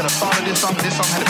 could have of this song, but this song had a